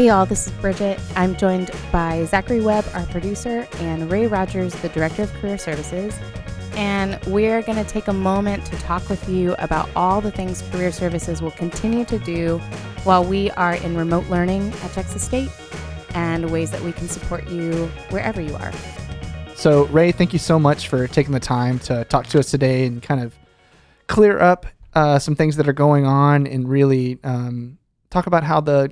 Hey y'all, this is Bridget. I'm joined by Zachary Webb, our producer, and Ray Rogers, the Director of Career Services. And we're going to take a moment to talk with you about all the things Career Services will continue to do while we are in remote learning at Texas State and ways that we can support you wherever you are. So, Ray, thank you so much for taking the time to talk to us today and kind of clear up uh, some things that are going on and really um, talk about how the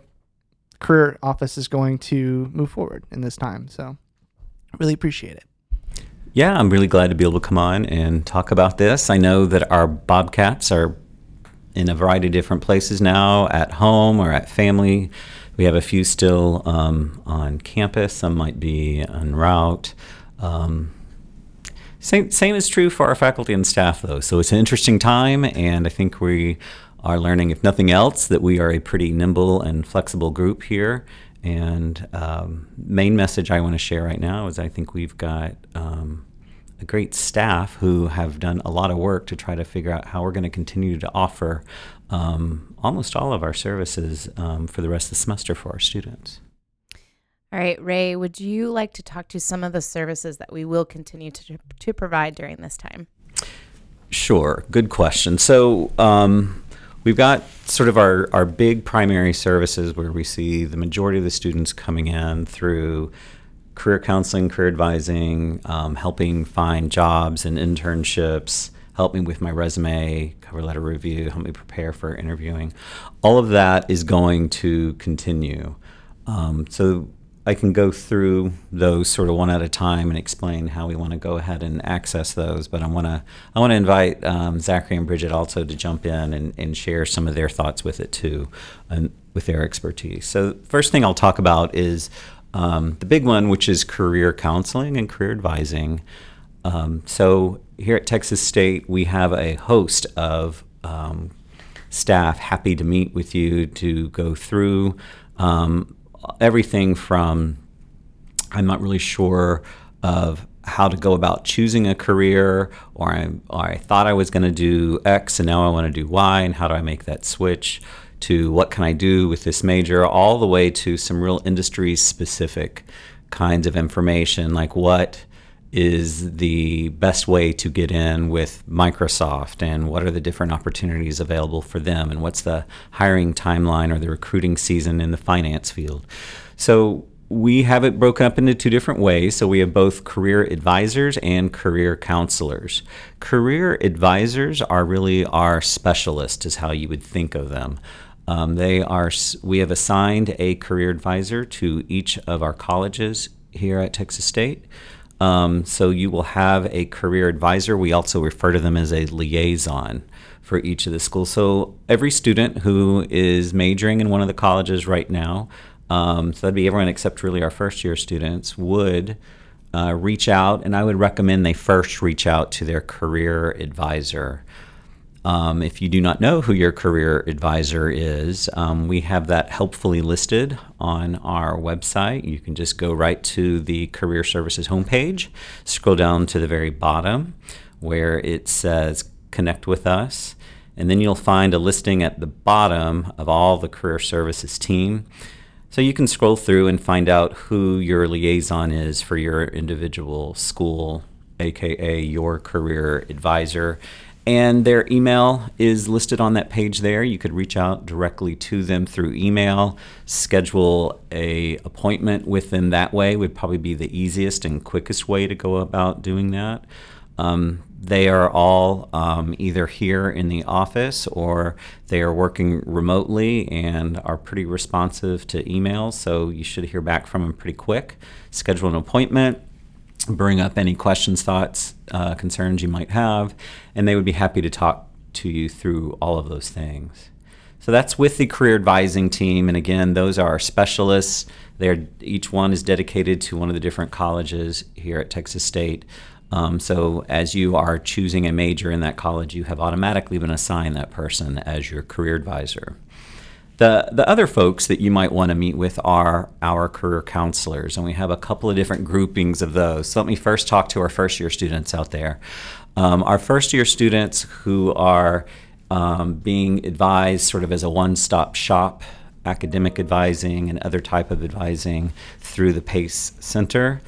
career office is going to move forward in this time. So, really appreciate it. Yeah, I'm really glad to be able to come on and talk about this. I know that our Bobcats are in a variety of different places now, at home or at family. We have a few still um, on campus. Some might be en route. Um, same, same is true for our faculty and staff, though. So it's an interesting time, and I think we are learning, if nothing else, that we are a pretty nimble and flexible group here. And um, main message I want to share right now is I think we've got um, a great staff who have done a lot of work to try to figure out how we're going to continue to offer um, almost all of our services um, for the rest of the semester for our students. All right, Ray, would you like to talk to some of the services that we will continue to, to provide during this time? Sure, good question. So, um, we've got sort of our, our big primary services where we see the majority of the students coming in through career counseling, career advising, um, helping find jobs and internships, help me with my resume, cover letter review, help me prepare for interviewing. All of that is going to continue. Um, so I can go through those sort of one at a time and explain how we want to go ahead and access those. But I want to I want to invite um, Zachary and Bridget also to jump in and, and share some of their thoughts with it too, and with their expertise. So first thing I'll talk about is um, the big one, which is career counseling and career advising. Um, so here at Texas State, we have a host of um, staff happy to meet with you to go through um, everything from I'm not really sure of how to go about choosing a career, or I, or I thought I was going to do X and now I want to do Y, and how do I make that switch? To what can I do with this major, all the way to some real industry specific kinds of information, like what is the best way to get in with Microsoft and what are the different opportunities available for them and what's the hiring timeline or the recruiting season in the finance field. So we have it broken up into two different ways. So we have both career advisors and career counselors. Career advisors are really our specialists, is how you would think of them. Um, they are. We have assigned a career advisor to each of our colleges here at Texas State. Um, so you will have a career advisor. We also refer to them as a liaison for each of the schools. So every student who is majoring in one of the colleges right now, um, so that'd be everyone except really our first year students, would uh, reach out, and I would recommend they first reach out to their career advisor. Um, if you do not know who your career advisor is, um, we have that helpfully listed on our website. You can just go right to the Career Services homepage, scroll down to the very bottom where it says Connect with Us, and then you'll find a listing at the bottom of all the Career Services team. So you can scroll through and find out who your liaison is for your individual school, aka your career advisor and their email is listed on that page there. You could reach out directly to them through email schedule a appointment with them that way would probably be the easiest and quickest way to go about doing that. Um, they are all um, either here in the office or they are working remotely and are pretty responsive to emails so you should hear back from them pretty quick. Schedule an appointment bring up any questions, thoughts, uh, concerns you might have, and they would be happy to talk to you through all of those things. So that's with the career advising team, and again, those are our specialists. They're each one is dedicated to one of the different colleges here at Texas State. Um, so as you are choosing a major in that college, you have automatically been assigned that person as your career advisor. The, the other folks that you might want to meet with are our career counselors, and we have a couple of different groupings of those. So let me first talk to our first year students out there. Um, our first year students who are um, being advised sort of as a one stop shop academic advising and other type of advising through the PACE Center.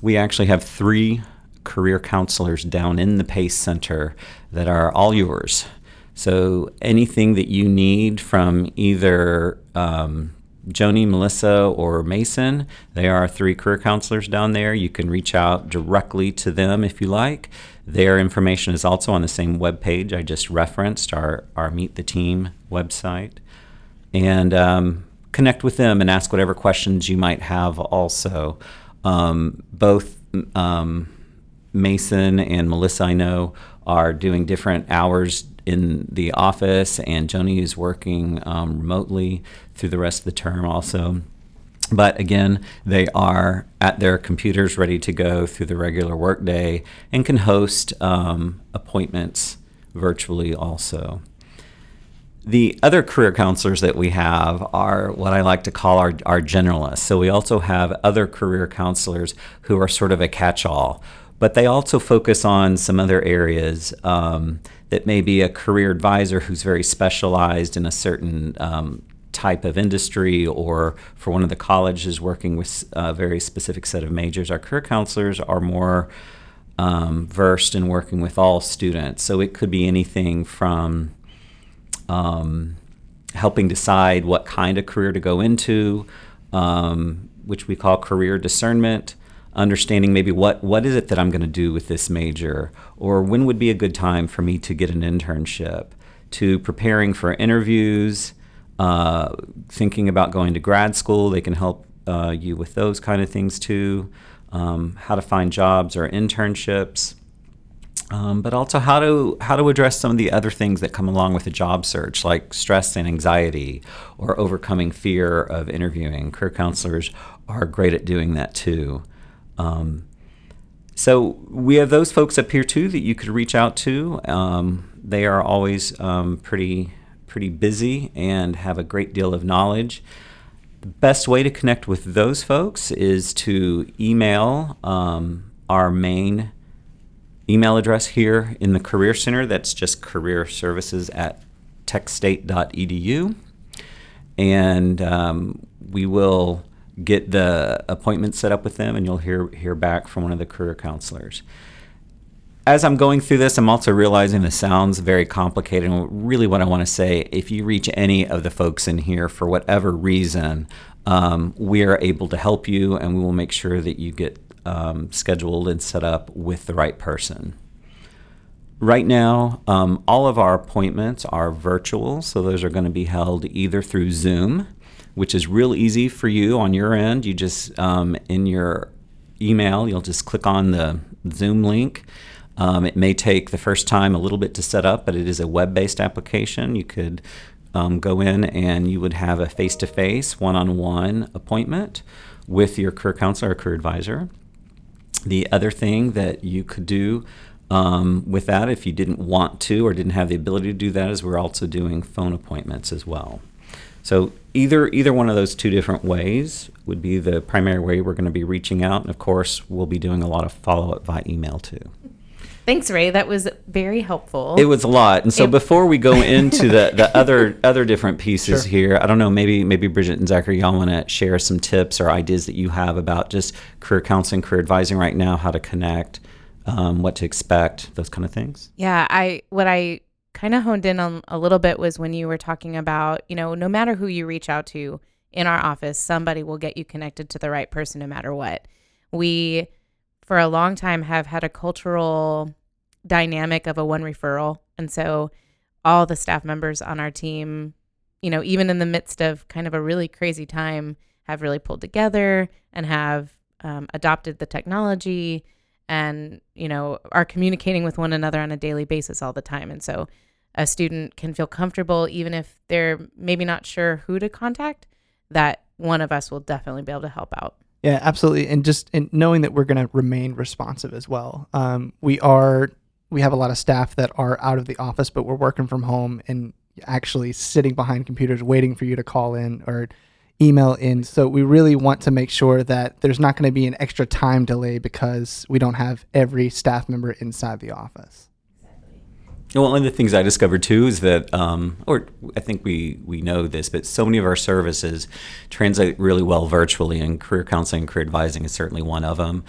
We actually have three career counselors down in the PACE Center that are all yours. So anything that you need from either um, Joni, Melissa, or Mason, they are three career counselors down there. You can reach out directly to them if you like. Their information is also on the same web page I just referenced, our, our Meet the Team website. And um, connect with them and ask whatever questions you might have also. Um, both um, Mason and Melissa, I know, are doing different hours in the office, and Joni is working um, remotely through the rest of the term also. But again, they are at their computers ready to go through the regular workday and can host um, appointments virtually also. The other career counselors that we have are what I like to call our, our generalists. So we also have other career counselors who are sort of a catch all, but they also focus on some other areas. Um, that may be a career advisor who's very specialized in a certain um, type of industry or for one of the colleges working with a very specific set of majors. Our career counselors are more um, versed in working with all students. So it could be anything from um, helping decide what kind of career to go into, um, which we call career discernment. Understanding maybe what what is it that I'm going to do with this major, or when would be a good time for me to get an internship, to preparing for interviews, uh, thinking about going to grad school. They can help uh, you with those kind of things too. Um, how to find jobs or internships um, but also how to how to address some of the other things that come along with a job search, like stress and anxiety, or overcoming fear of interviewing. Career counselors are great at doing that too. Um, so we have those folks up here too that you could reach out to. Um, they are always um, pretty pretty busy and have a great deal of knowledge. The best way to connect with those folks is to email um, our main email address here in the Career Center. That's just career services at txstate.edu. And um, we will get the appointment set up with them, and you'll hear, hear back from one of the career counselors. As I'm going through this, I'm also realizing this sounds very complicated. And really, what I want to say if you reach any of the folks in here for whatever reason, um, we are able to help you, and we will make sure that you get um, scheduled and set up with the right person. Right now, um, all of our appointments are virtual, so those are going to be held either through Zoom, which is real easy for you on your end. You just, um, in your email, you'll just click on the Zoom link. Um, it may take the first time a little bit to set up, but it is a web based application. You could um, go in and you would have a face to face, one on one appointment with your career counselor or career advisor. The other thing that you could do um, with that, if you didn't want to or didn't have the ability to do that, is we're also doing phone appointments as well. So either either one of those two different ways would be the primary way we're going to be reaching out, and of course, we'll be doing a lot of follow up via email too. Thanks, Ray. That was very helpful. It was a lot. And so It- before we go into the, the other other different pieces Sure. here, I don't know, maybe maybe Bridget and Zachary, y'all want to share some tips or ideas that you have about just career counseling, career advising right now, how to connect, um, what to expect, those kind of things. Yeah, I what I kind of honed in on a little bit was when you were talking about, you know, no matter who you reach out to in our office, somebody will get you connected to the right person no matter what. We for a long time have had a cultural dynamic of a one referral, and so all the staff members on our team, you know, even in the midst of kind of a really crazy time, have really pulled together and have um, adopted the technology and you know are communicating with one another on a daily basis all the time and so a student can feel comfortable even if they're maybe not sure who to contact that one of us will definitely be able to help out Yeah, absolutely. And just in knowing that we're going to remain responsive as well. Um, we are, we have a lot of staff that are out of the office, but we're working from home and actually sitting behind computers waiting for you to call in or email in. So we really want to make sure that there's not going to be an extra time delay because we don't have every staff member inside the office. Well, one of the things I discovered too is that, um, or I think we, we know this, but so many of our services translate really well virtually, and career counseling and career advising is certainly one of them.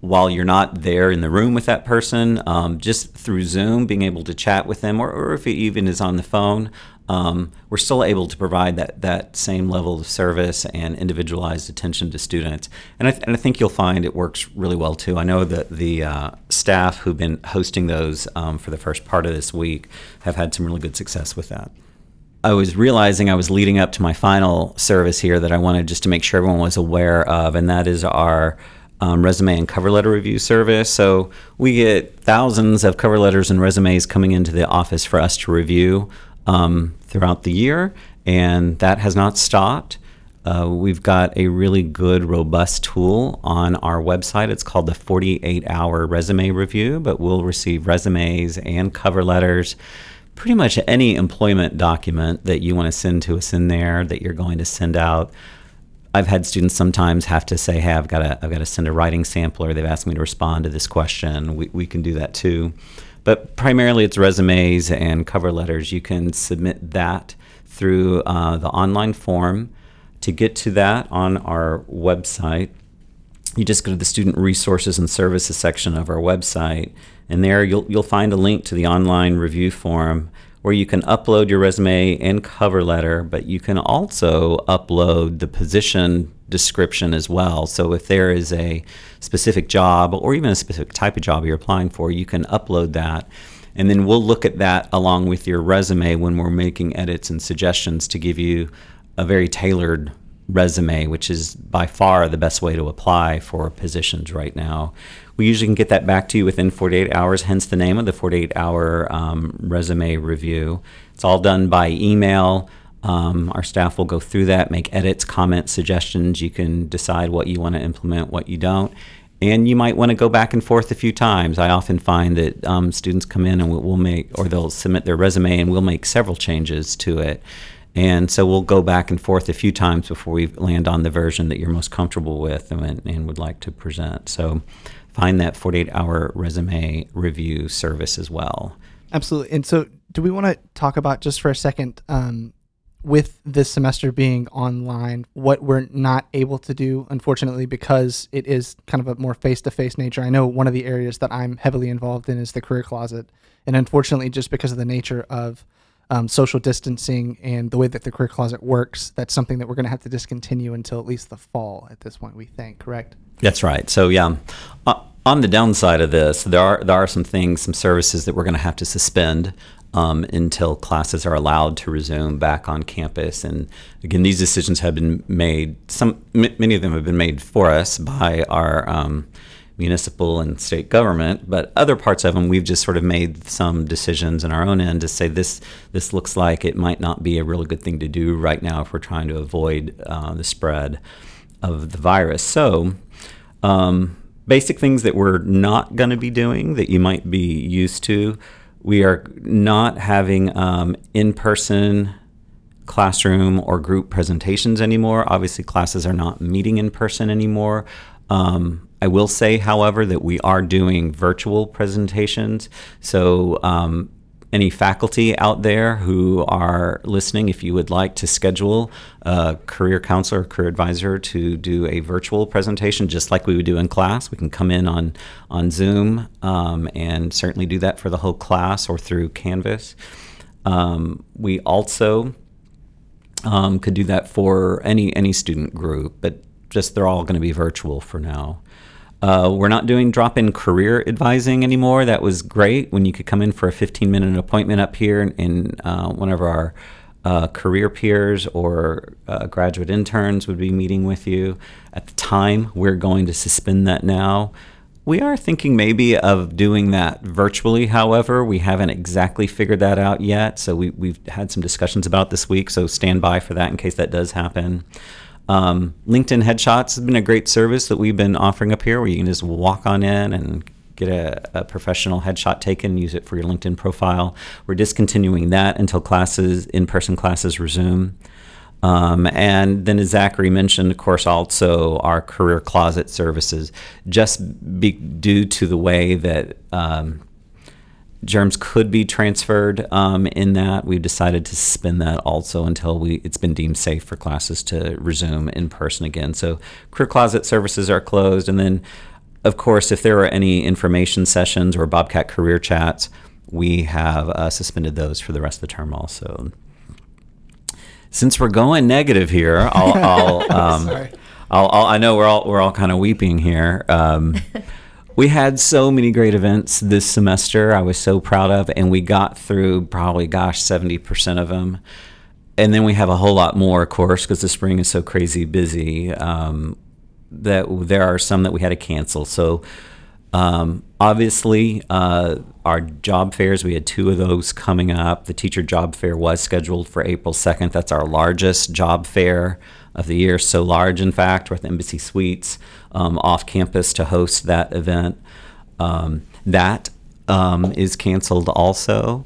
While you're not there in the room with that person, um, just through Zoom, being able to chat with them, or, or if it even is on the phone, um, we're still able to provide that, that same level of service and individualized attention to students. And I, th- and I think you'll find it works really well too. I know that the uh, staff who've been hosting those um, for the first part of this week have had some really good success with that. I was realizing I was leading up to my final service here that I wanted just to make sure everyone was aware of, and that is our um, resume and cover letter review service. So we get thousands of cover letters and resumes coming into the office for us to review um, throughout the year, and that has not stopped. Uh, we've got a really good, robust tool on our website. It's called the 48 hour resume review, but we'll receive resumes and cover letters. Pretty much any employment document that you want to send to us in there that you're going to send out. I've had students sometimes have to say, "Hey, I've got to, I've got to send a writing sample, or they've asked me to respond to this question." We, we can do that too but primarily it's resumes and cover letters. You can submit that through uh, the online form. To get to that on our website, you just go to the student resources and services section of our website, and there you'll you'll find a link to the online review form where you can upload your resume and cover letter, but you can also upload the position description as well. So if there is a specific job or even a specific type of job you're applying for, you can upload that. And then we'll look at that along with your resume when we're making edits and suggestions to give you a very tailored resume, which is by far the best way to apply for positions right now. We usually can get that back to you within 48 hours, hence the name of the 48 hour um, resume review. It's all done by email. Um, our staff will go through that, make edits, comments, suggestions. You can decide what you want to implement, what you don't. And you might want to go back and forth a few times. I often find that um, students come in and we'll, make, or they'll submit their resume and we'll make several changes to it. And so we'll go back and forth a few times before we land on the version that you're most comfortable with and, and would like to present. So find that 48 hour resume review service as well. Absolutely. And so, do we want to talk about just for a second, um, with this semester being online, what we're not able to do, unfortunately, because it is kind of a more face to face nature? I know one of the areas that I'm heavily involved in is the career closet. And unfortunately, just because of the nature of um, social distancing and the way that the career closet works, that's something that we're going to have to discontinue until at least the fall at this point, we think, correct? That's right. So, yeah. Uh, on the downside of this, there are there are some things, some services that we're going to have to suspend um, until classes are allowed to resume back on campus. And again, these decisions have been made. Some m- many of them have been made for us by our um, municipal and state government, but other parts of them we've just sort of made some decisions in our own end to say this this looks like it might not be a really good thing to do right now if we're trying to avoid uh, the spread of the virus. So. Um, basic things that we're not going to be doing that you might be used to. We are not having um, in person classroom or group presentations anymore. Obviously, classes are not meeting in person anymore. Um, I will say, however, that we are doing virtual presentations. So, um, any faculty out there who are listening, if you would like to schedule a career counselor, or career advisor to do a virtual presentation, just like we would do in class, we can come in on on Zoom um, and certainly do that for the whole class or through Canvas. Um, we also um, could do that for any any student group, but just they're all going to be virtual for now. Uh, we're not doing drop in career advising anymore. That was great when you could come in for a 15 minute appointment up here and uh, one of our uh, career peers or uh, graduate interns would be meeting with you. At the time, we're going to suspend that now. We are thinking maybe of doing that virtually, however. We haven't exactly figured that out yet. So we, we've had some discussions about this week. So stand by for that in case that does happen. Um, LinkedIn Headshots has been a great service that we've been offering up here where you can just walk on in and get a, a, professional headshot taken, use it for your LinkedIn profile. We're discontinuing that until classes, in person classes, resume. Um, and then, as Zachary mentioned, of course, also our career closet services, just be, due to the way that um, germs could be transferred um, in that. We've decided to suspend that also until we it's been deemed safe for classes to resume in person again. So career closet services are closed, and then of course, if there are any information sessions or Bobcat career chats, we have uh, suspended those for the rest of the term also. Since we're going negative here, I'll, I'll, um, I'll, I'll i know we're all we're all kind of weeping here. Um, we had so many great events this semester. I was so proud of, and we got through probably, gosh, seventy percent of them. And then we have a whole lot more, of course, because the spring is so crazy busy. Um, that there are some that we had to cancel. So um, obviously, uh, our job fairs, we had two of those coming up. The teacher job fair was scheduled for April 2nd. That's our largest job fair of the year. So large, in fact, the Embassy Suites um, off campus to host that event. Um, that um, is canceled also.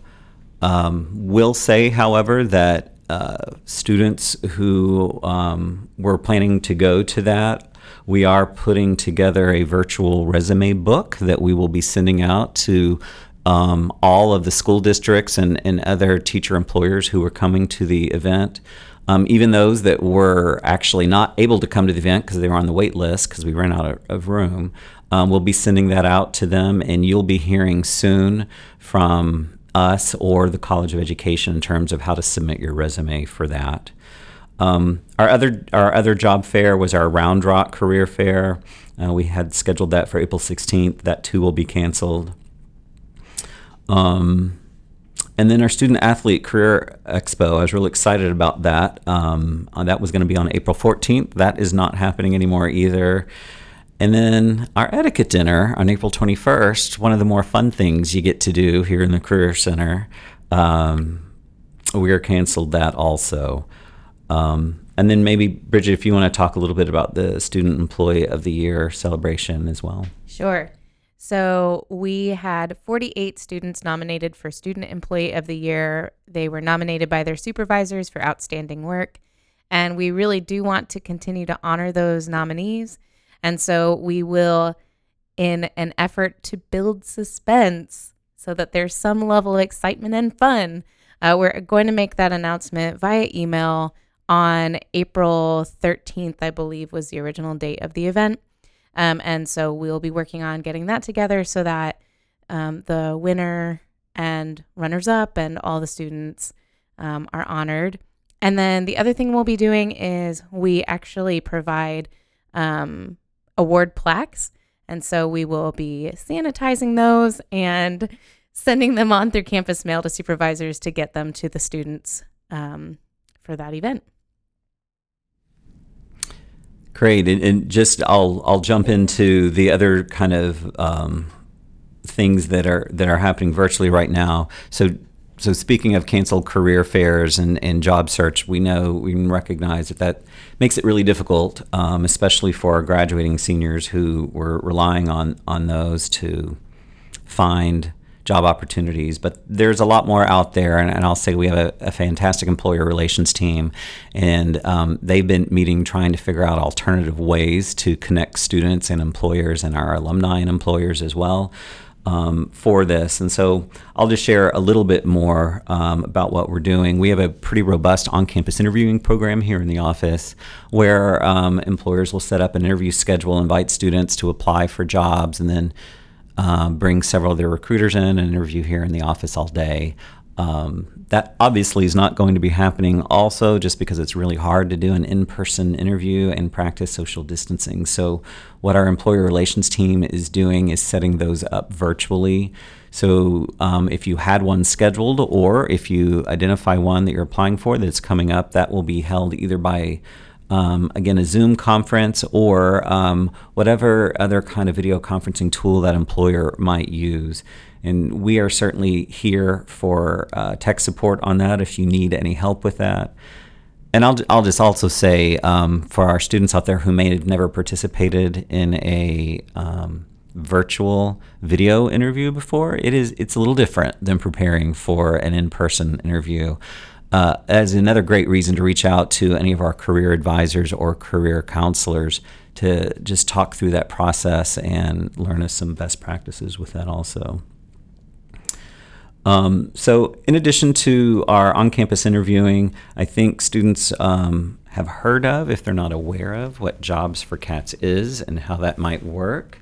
Um, will say, however, that uh, students who um, were planning to go to that we are putting together a virtual resume book that we will be sending out to um, all of the school districts and, and other teacher employers who are coming to the event. Um, even those that were actually not able to come to the event because they were on the wait list because we ran out of, room, um, we'll be sending that out to them, and you'll be hearing soon from us or the College of Education in terms of how to submit your resume for that. Um, our other our other job fair was our Round Rock Career Fair. Uh, we had scheduled that for April 16th. That too will be canceled. Um, and then our Student Athlete Career Expo. I was really excited about that. Um, uh, that was going to be on April 14th. That is not happening anymore either. And then our etiquette dinner on April 21st, one of the more fun things you get to do here in the Career Center. Um, we are canceled that also. Um, and then maybe, Bridget, if you want to talk a little bit about the Student Employee of the Year celebration as well. Sure. So we had 48 students nominated for Student Employee of the Year. They were nominated by their supervisors for outstanding work. And we really do want to continue to honor those nominees. And so we will, in an effort to build suspense so that there's some level of excitement and fun, uh, we're going to make that announcement via email on April 13th, I believe, was the original date of the event. Um, and so we'll be working on getting that together so that um, the winner and runners up and all the students um, are honored. And then the other thing we'll be doing is we actually provide um, award plaques. And so we will be sanitizing those and sending them on through campus mail to supervisors to get them to the students um, for that event. Great, and, and, just I'll I'll jump into the other kind of um, things that are that are happening virtually right now. So so speaking of canceled career fairs and, and job search, we know we recognize that that makes it really difficult, um, especially for our graduating seniors who were relying on on those to find job opportunities. But there's a lot more out there, and, and I'll say we have a, a, fantastic employer relations team, and um, they've been meeting trying to figure out alternative ways to connect students and employers and our alumni and employers as well. Um, for this. And so I'll just share a little bit more um, about what we're doing. We have a pretty robust on campus interviewing program here in the office where um, employers will set up an interview schedule, invite students to apply for jobs, and then um, bring several of their recruiters in and interview here in the office all day. Um, that obviously is not going to be happening also just because it's really hard to do an in person interview and practice social distancing. So, what our employer relations team is doing is setting those up virtually. So, um, if you had one scheduled or if you identify one that you're applying for that's coming up, that will be held either by um, again, a Zoom conference or um, whatever other kind of video conferencing tool that employer might use. And we are certainly here for uh, tech support on that if you need any help with that. And I'll, I'll just also say um, for our students out there who may have never participated in a um, virtual video interview before, it is it's a little different than preparing for an in-person interview uh, as another great reason to reach out to any of our career advisors or career counselors to just talk through that process and learn us some best practices with that also. Um, so, in addition to our on campus interviewing, I think students um, have heard of, if they're not aware of, what Jobs for Cats is and how that might work.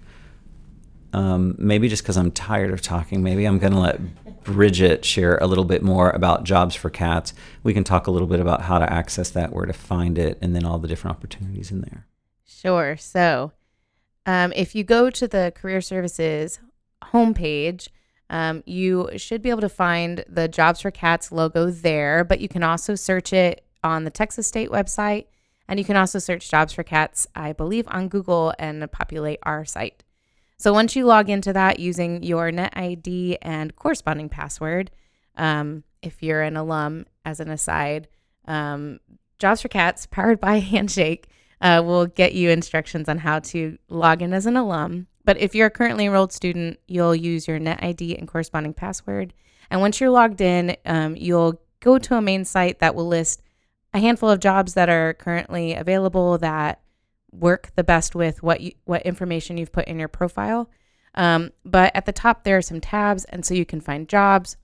Um, maybe just because I'm tired of talking, maybe I'm going to let Bridget share a little bit more about Jobs for Cats. We can talk a little bit about how to access that, where to find it, and then all the different opportunities in there. Sure. So, um, if you go to the Career Services homepage, um, you should be able to find the Jobs for Cats logo there, but you can also search it on the Texas State website. And you can also search Jobs for Cats, I believe, on Google and populate our site. So once you log into that using your net ID and corresponding password, um, if you're an alum, as an aside, um, Jobs for Cats, powered by Handshake, uh, will get you instructions on how to log in as an alum. But if you're a currently enrolled student, you'll use your net ID and corresponding password. And once you're logged in, um, you'll go to a main site that will list a handful of jobs that are currently available that work the best with what you, what information you've put in your profile. Um, but at the top there are some tabs, and so you can find jobs,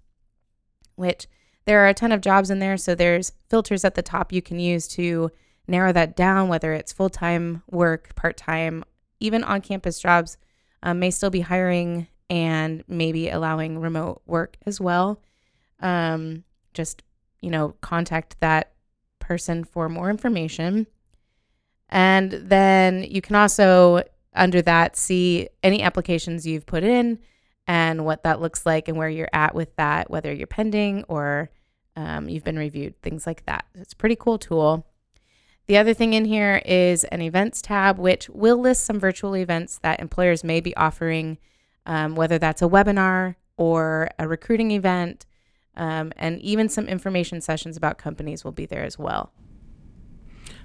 which there are a ton of jobs in there. So there's filters at the top you can use to narrow that down, whether it's full time work, part time, even on campus jobs um, may still be hiring and maybe allowing remote work as well. Um, just, you know, contact that person for more information. And then you can also, under that, see any applications you've put in and what that looks like and where you're at with that, whether you're pending or um, you've been reviewed, things like that. It's a pretty cool tool. The other thing in here is an events tab, which will list some virtual events that employers may be offering, um, whether that's a webinar or a recruiting event, um, and even some information sessions about companies will be there as well.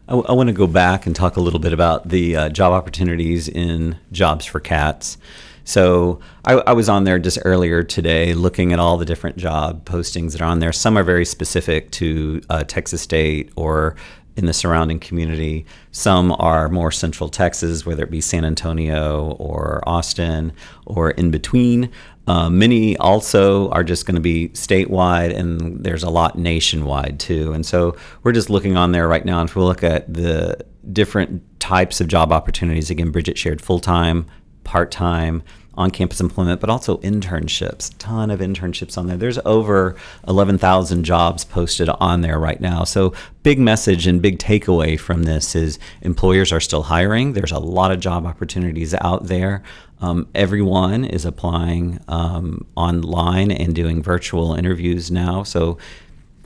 I, w- I want to go back and talk a little bit about the uh, job opportunities in Jobs for Cats. So I, I, was on there just earlier today looking at all the different job postings that are on there. Some are very specific to uh, Texas State or in the surrounding community. Some are more central Texas, whether it be San Antonio or Austin or in between. Uh, many also are just going to be statewide, and there's a lot nationwide too. And so we're just looking on there right now. And if we look at the different types of job opportunities, again, Bridget shared full time, part time, on campus employment, but also internships. Ton of internships on there. There's over 11,000 jobs posted on there right now. So, big message and big takeaway from this is employers are still hiring. There's a lot of job opportunities out there. Um, everyone is applying um, online and doing virtual interviews now. So,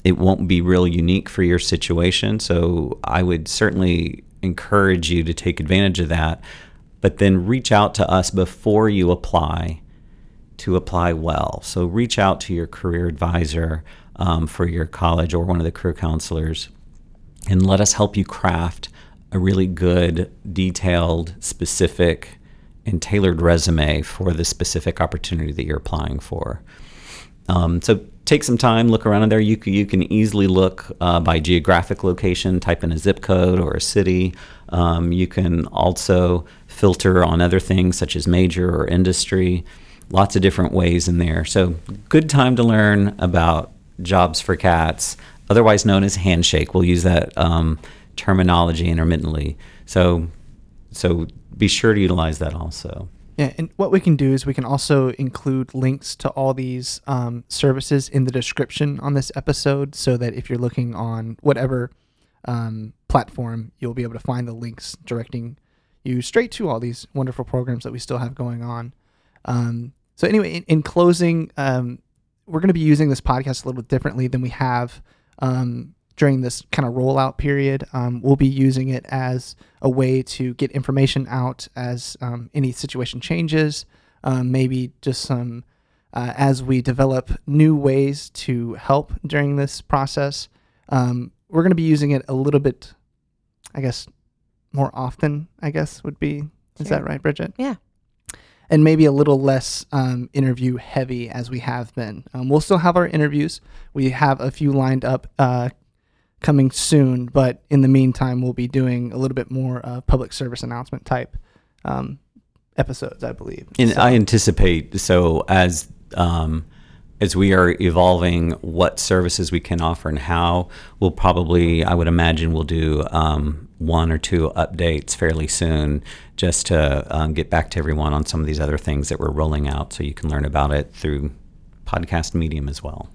it won't be real unique for your situation. So, I would certainly encourage you to take advantage of that but then reach out to us before you apply to apply well. So reach out to your career advisor um, for your college or one of the career counselors and let us help you craft a really good, detailed, specific, and tailored resume for the specific opportunity that you're applying for. Um, so take some time, look around in there. You you can easily look uh, by geographic location, type in a zip code or a city. Um, you can also filter on other things such as major or industry. Lots of different ways in there. So, good time to learn about jobs for cats, otherwise known as Handshake. We'll use that um, terminology intermittently. So, so be sure to utilize that also. Yeah, and what we can do is we can also include links to all these um, services in the description on this episode so that if you're looking on whatever um, platform, you'll be able to find the links directing you straight to all these wonderful programs that we still have going on. Um, so, anyway, in, in closing, um, we're going to be using this podcast a little bit differently than we have um, during this kind of rollout period. Um, we'll be using it as a way to get information out as um, any situation changes, um, maybe just some uh, as we develop new ways to help during this process. Um, we're going to be using it a little bit, I guess, more often, I guess, would be. Is Sure. that right, Bridget? Yeah. and maybe a little less um, interview heavy as we have been. Um, we'll still have our interviews. We have a few lined up uh, coming soon, but in the meantime, we'll be doing a little bit more uh, public service announcement type um, episodes, I believe. And So- I anticipate so as um, as we are evolving what services we can offer and how, we'll probably, I would imagine, we'll do um, one or two updates fairly soon just to um, get back to everyone on some of these other things that we're rolling out so you can learn about it through podcast medium as well.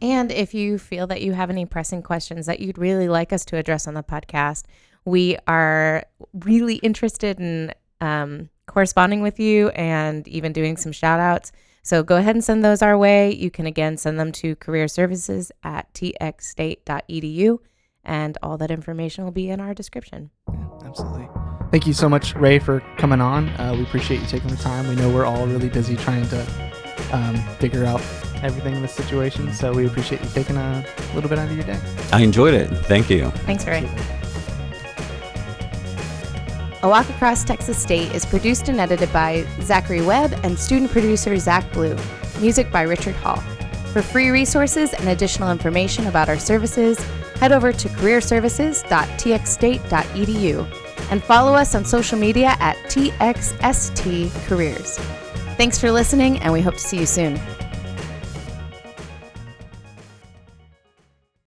And if you feel that you have any pressing questions that you'd really like us to address on the podcast, we are really interested in um, corresponding with you and even doing some shout outs. So go ahead and send those our way. You can again send them to career services at txstate.edu, and all that information will be in our description. Yeah, absolutely. Thank you so much, Ray, for coming on. Uh, we appreciate you taking the time. We know we're all really busy trying to um, figure out everything in this situation, so we appreciate you taking a little bit out of your day. I enjoyed it. Thank you. Thanks, Ray. A Walk Across Texas State is produced and edited by Zachary Webb and student producer Zach Blue. Music by Richard Hall. For free resources and additional information about our services, head over to careerservices.txstate.edu and follow us on social media at TXST Careers. Thanks for listening, and we hope to see you soon.